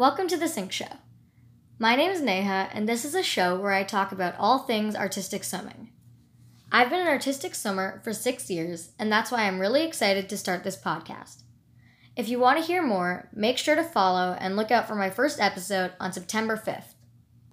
Welcome to The Synch Show. My name is Neha, and this is a show where I talk about all things artistic swimming. I've been an artistic swimmer for six years, and that's why I'm really excited to start this podcast. If you want to hear more, make sure to follow and look out for my first episode on September 5th.